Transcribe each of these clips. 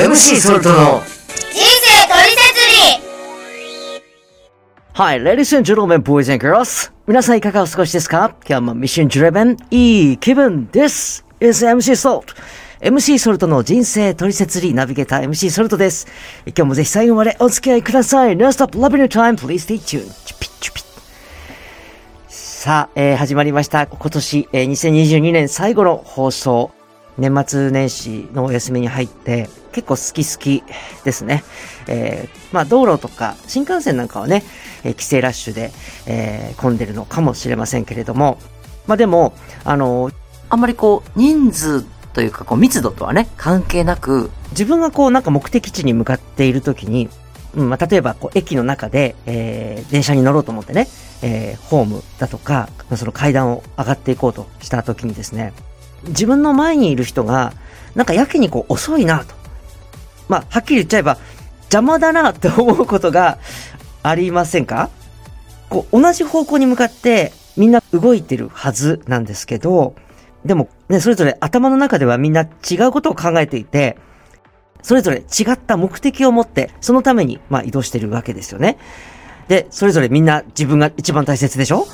MC ソルトの人生トリセツリ Hi, ladies and gentlemen, boys and girls. 皆さんいかがお過ごしですか？今日もミッション driven いい気分です。is MC Salt. MC ソルトの人生トリセツリーナビゲーター MC ソルトです。今日もぜひ最後までお付き合いください。No stop loving your time. Please stay tuned. さあ、えー、始まりました。今年、えー、2022年最後の放送。年末年始のお休みに入って、結構好き好きですね。えー、まあ道路とか新幹線なんかはね、えー、帰省ラッシュで、えー、混んでるのかもしれませんけれども、まあでも、あのー、あんまりこう、人数というかこう密度とはね、関係なく、自分がこうなんか目的地に向かっているときに、うん、まあ例えばこう駅の中で、えー、電車に乗ろうと思ってね、えー、ホームだとか、その階段を上がっていこうとしたときにですね、自分の前にいる人が、なんかやけにこう遅いなと。まあ、はっきり言っちゃえば、邪魔だなって思うことがありませんか？こう、同じ方向に向かってみんな動いてるはずなんですけど、でもね、それぞれ頭の中ではみんな違うことを考えていて、それぞれ違った目的を持って、そのために、まあ移動してるわけですよね。で、それぞれみんな自分が一番大切でしょ？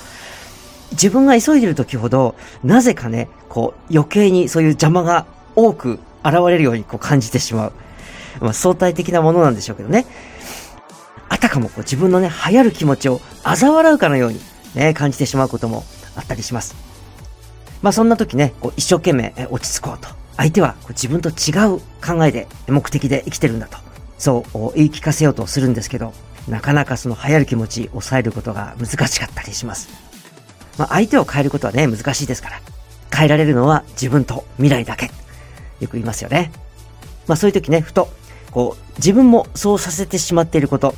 自分が急いでる時ほど、なぜかね、こう、余計にそういう邪魔が多く現れるようにこう感じてしまう。まあ、相対的なものなんでしょうけどね。あたかもこう自分のね、流行る気持ちを嘲笑うかのように、ね、感じてしまうこともあったりします。まあそんな時ね、こう一生懸命落ち着こうと。相手はこう自分と違う考えで、目的で生きてるんだと。そう言い聞かせようとするんですけど、なかなかその流行る気持ち抑えることが難しかったりします。まあ相手を変えることはね、難しいですから。変えられるのは自分と未来だけ。よく言いますよね。まあそういう時ね、ふと、こう、自分もそうさせてしまっていること、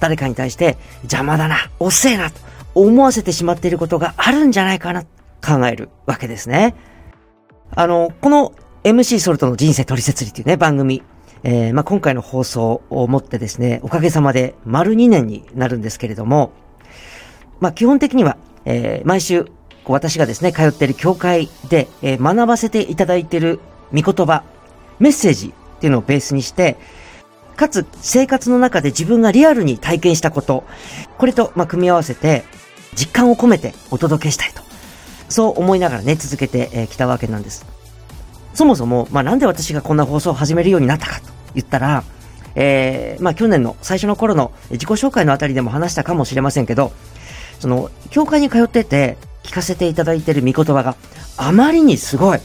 誰かに対して邪魔だな、遅えな、と思わせてしまっていることがあるんじゃないかな、考えるわけですね。あの、この MC ソルトの人生取説理っていうね、番組、えー、まあ今回の放送をもってですね、おかげさまで丸2年になるんですけれども、まあ基本的には、えー、毎週私がですね、通っている教会で、えー、学ばせていただいている御言葉、メッセージっていうのをベースにして、かつ生活の中で自分がリアルに体験したこと、これと、まあ、組み合わせて、実感を込めてお届けしたいと。そう思いながらね、続けてき、たわけなんです。そもそも、まあ、なんで私がこんな放送を始めるようになったかと言ったら、えー、まあ、去年の最初の頃の自己紹介のあたりでも話したかもしれませんけど、その、教会に通ってて、聞かせていただいている御言葉があまりにすごい。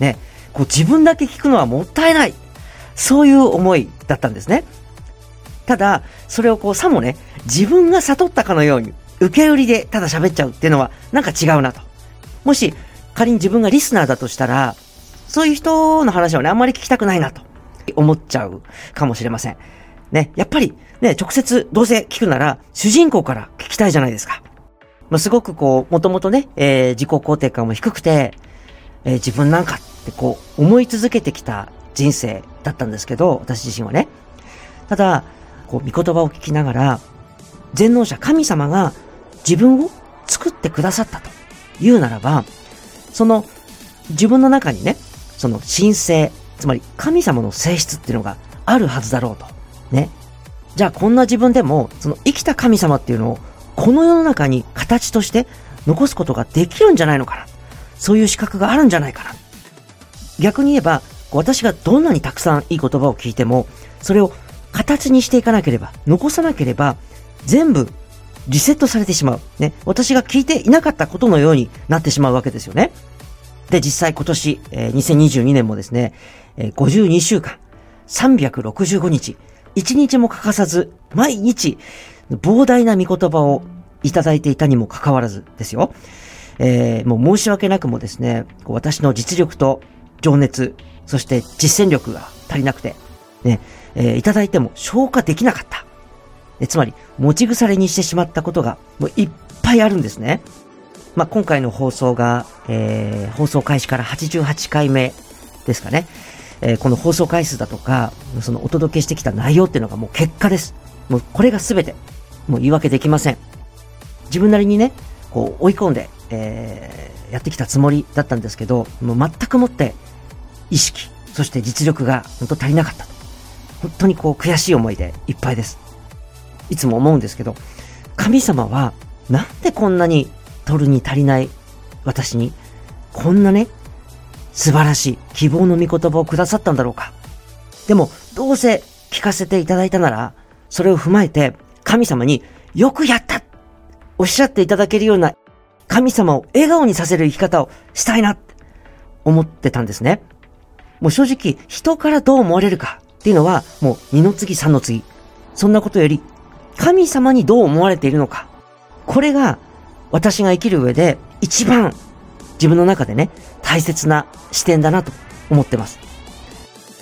ね。こう自分だけ聞くのはもったいない。そういう思いだったんですね。ただ、それをこうさもね、自分が悟ったかのように、受け売りでただ喋っちゃうっていうのはなんか違うなと。もし仮に自分がリスナーだとしたら、そういう人の話はね、あんまり聞きたくないなと思っちゃうかもしれません。ね、やっぱりね、直接どうせ聞くなら主人公から聞きたいじゃないですか。まあ、すごくこう、もともとね、えー、自己肯定感も低くて、えー、自分なんかってこう、思い続けてきた人生だったんですけど、私自身はね。ただ、こう、御言葉を聞きながら、全能者神様が自分を作ってくださったと言うならば、その自分の中にね、その神聖、つまり神様の性質っていうのがあるはずだろうと。ね。じゃあこんな自分でも、その生きた神様っていうのをこの世の中に形として残すことができるんじゃないのかな。そういう資格があるんじゃないかな。逆に言えば、私がどんなにたくさんいい言葉を聞いても、それを形にしていかなければ、残さなければ、全部リセットされてしまう。ね。私が聞いていなかったことのようになってしまうわけですよね。で、実際今年、えー、2022年もですね、えー、52週間、365日、1日も欠かさず、毎日、膨大な見言葉をいただいていたにもかかわらずですよ。えー、もう申し訳なくもですね、私の実力と情熱、そして実践力が足りなくて、ね、えー、いただいても消化できなかった。えつまり、持ち腐れにしてしまったことが、もういっぱいあるんですね。まあ、今回の放送が、えー、放送開始から88回目ですかね。えー、この放送回数だとか、そのお届けしてきた内容っていうのがもう結果です。もうこれが全て。もう言い訳できません。自分なりにね、こう追い込んで、えー、やってきたつもりだったんですけど、もう全くもって意識、そして実力が本当足りなかったと。本当にこう悔しい思いでいっぱいです。いつも思うんですけど、神様はなんでこんなに取るに足りない私にこんなね、素晴らしい希望の御言葉をくださったんだろうか。でも、どうせ聞かせていただいたなら、それを踏まえて神様によくやったおっしゃっていただけるような神様を笑顔にさせる生き方をしたいなって思ってたんですね。もう正直、人からどう思われるかっていうのは、もう二の次三の次。そんなことより、神様にどう思われているのか。これが、私が生きる上で一番自分の中でね、大切な視点だなと思ってます。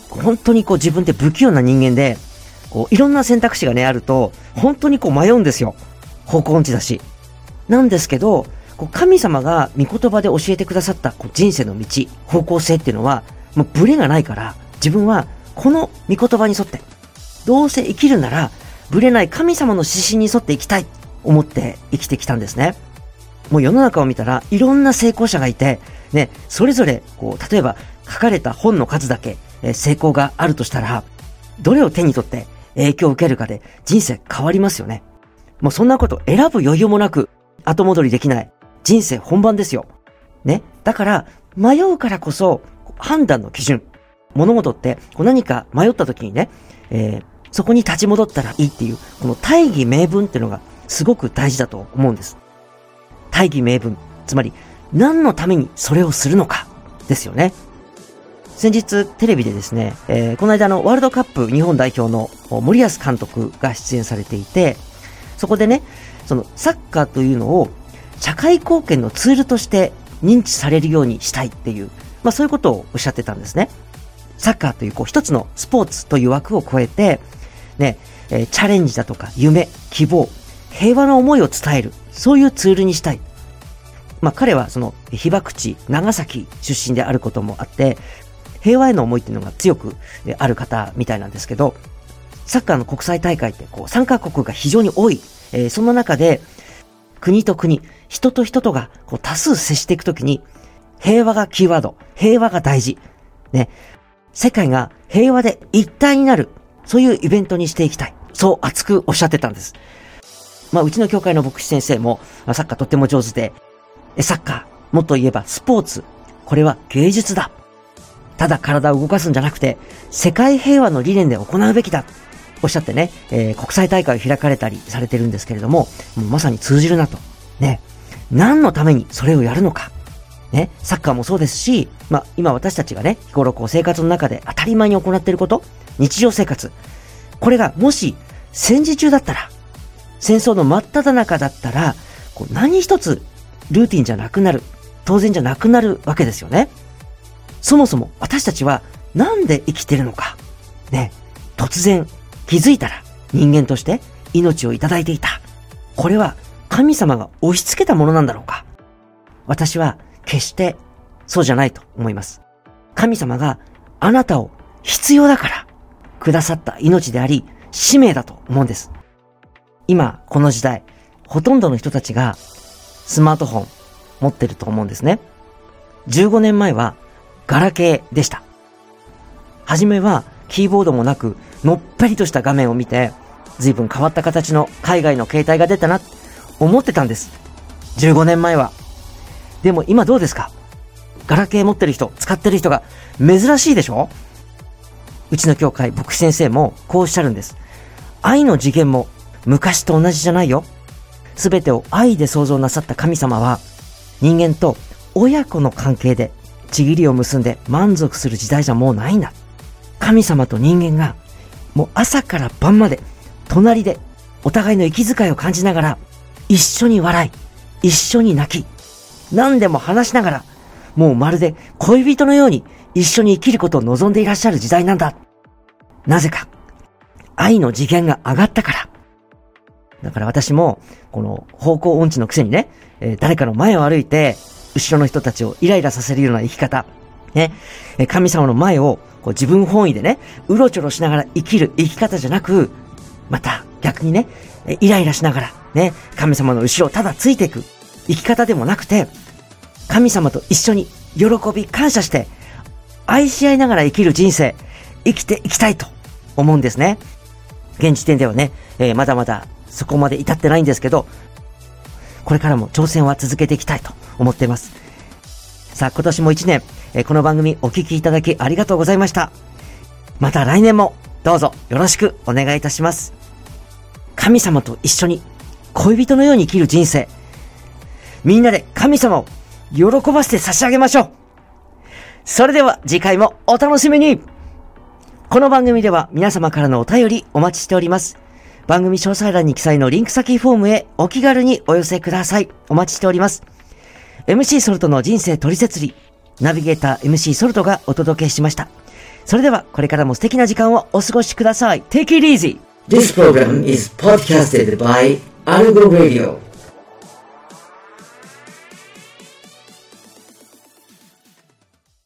本当にこう自分って不器用な人間で、こういろんな選択肢がね、あると、本当にこう迷うんですよ。方向音痴だし。なんですけど、こう神様が御言葉で教えてくださったこう人生の道、方向性っていうのは、もうブレがないから、自分はこの御言葉に沿って、どうせ生きるなら、ブレない神様の指針に沿って生きたい、思って生きてきたんですね。もう世の中を見たらいろんな成功者がいて、ね、それぞれ、こう、例えば書かれた本の数だけ、成功があるとしたら、どれを手に取って影響を受けるかで人生変わりますよね。もうそんなこと選ぶ余裕もなく後戻りできない人生本番ですよ。ね。だから迷うからこそ判断の基準。物事ってこう何か迷った時にね、えー、そこに立ち戻ったらいいっていう、この大義名分っていうのがすごく大事だと思うんです。大義名分。つまり、何のためにそれをするのか、ですよね。先日、テレビでですね、えー、この間のワールドカップ日本代表の森保監督が出演されていて、そこでね、そのサッカーというのを社会貢献のツールとして認知されるようにしたいっていう、まあそういうことをおっしゃってたんですね。サッカーというこう一つのスポーツという枠を超えて、ね、えー、チャレンジだとか夢、希望、平和の思いを伝える、そういうツールにしたい。まあ彼はその被爆地、長崎出身であることもあって、平和への思いっていうのが強くある方みたいなんですけど、サッカーの国際大会ってこう参加国が非常に多い。えー、その中で、国と国、人と人とがこう多数接していくときに、平和がキーワード、平和が大事。ね。世界が平和で一体になる。そういうイベントにしていきたい。そう熱くおっしゃってたんです。まあ、うちの教会の牧師先生も、サッカーとっても上手で、サッカー、もっと言えばスポーツ。これは芸術だ。ただ体を動かすんじゃなくて、世界平和の理念で行うべきだ。おっしゃってね、えー、国際大会を開かれたりされてるんですけれども、もまさに通じるなと。ね。何のためにそれをやるのか。ね。サッカーもそうですし、まあ、今私たちがね、日頃こう生活の中で当たり前に行っていること、日常生活。これがもし戦時中だったら、戦争の真っ只中だったら、こう何一つルーティンじゃなくなる。当然じゃなくなるわけですよね。そもそも私たちはなんで生きてるのか。ね。突然気づいたら人間として命をいただいていた。これは神様が押し付けたものなんだろうか私は決してそうじゃないと思います。神様があなたを必要だからくださった命であり使命だと思うんです。今、この時代、ほとんどの人たちがスマートフォン持ってると思うんですね。15年前はガラケーでした。はじめはキーボードもなく、のっぺりとした画面を見て、随分変わった形の海外の携帯が出たな、思ってたんです。15年前は。でも今どうですか？ガラケー持ってる人、使ってる人が珍しいでしょ？うちの教会、牧師先生もこうおっしゃるんです。愛の次元も昔と同じじゃないよ。すべてを愛で創造なさった神様は、人間と親子の関係でちぎりを結んで満足する時代じゃもうないんだ。神様と人間が、もう朝から晩まで、隣で、お互いの息遣いを感じながら、一緒に笑い、一緒に泣き、何でも話しながら、もうまるで恋人のように一緒に生きることを望んでいらっしゃる時代なんだ。なぜか、愛の次元が上がったから。だから私も、この方向音痴のくせにね、えー、誰かの前を歩いて、後ろの人たちをイライラさせるような生き方。ね、神様の前をこう自分本位でね、うろちょろしながら生きる生き方じゃなく、また逆にね、イライラしながら、ね、神様の後ろをただついていく生き方でもなくて、神様と一緒に喜び感謝して、愛し合いながら生きる人生、生きていきたいと思うんですね。現時点ではね、えーまだまだそこまで至ってないんですけど、これからも挑戦は続けていきたいと思っています。さあ、今年も一年、えこの番組お聞きいただきありがとうございました。また来年もどうぞよろしくお願いいたします。神様と一緒に恋人のように生きる人生。みんなで神様を喜ばせて差し上げましょう。それでは次回もお楽しみにこの番組では皆様からのお便りお待ちしております。番組詳細欄に記載のリンク先フォームへお気軽にお寄せください。お待ちしております。MC ソルトの人生取説理、ナビゲーター MC ソルトがお届けしました。それではこれからも素敵な時間をお過ごしください。Take it easy! This program is podcasted by Algo Radio.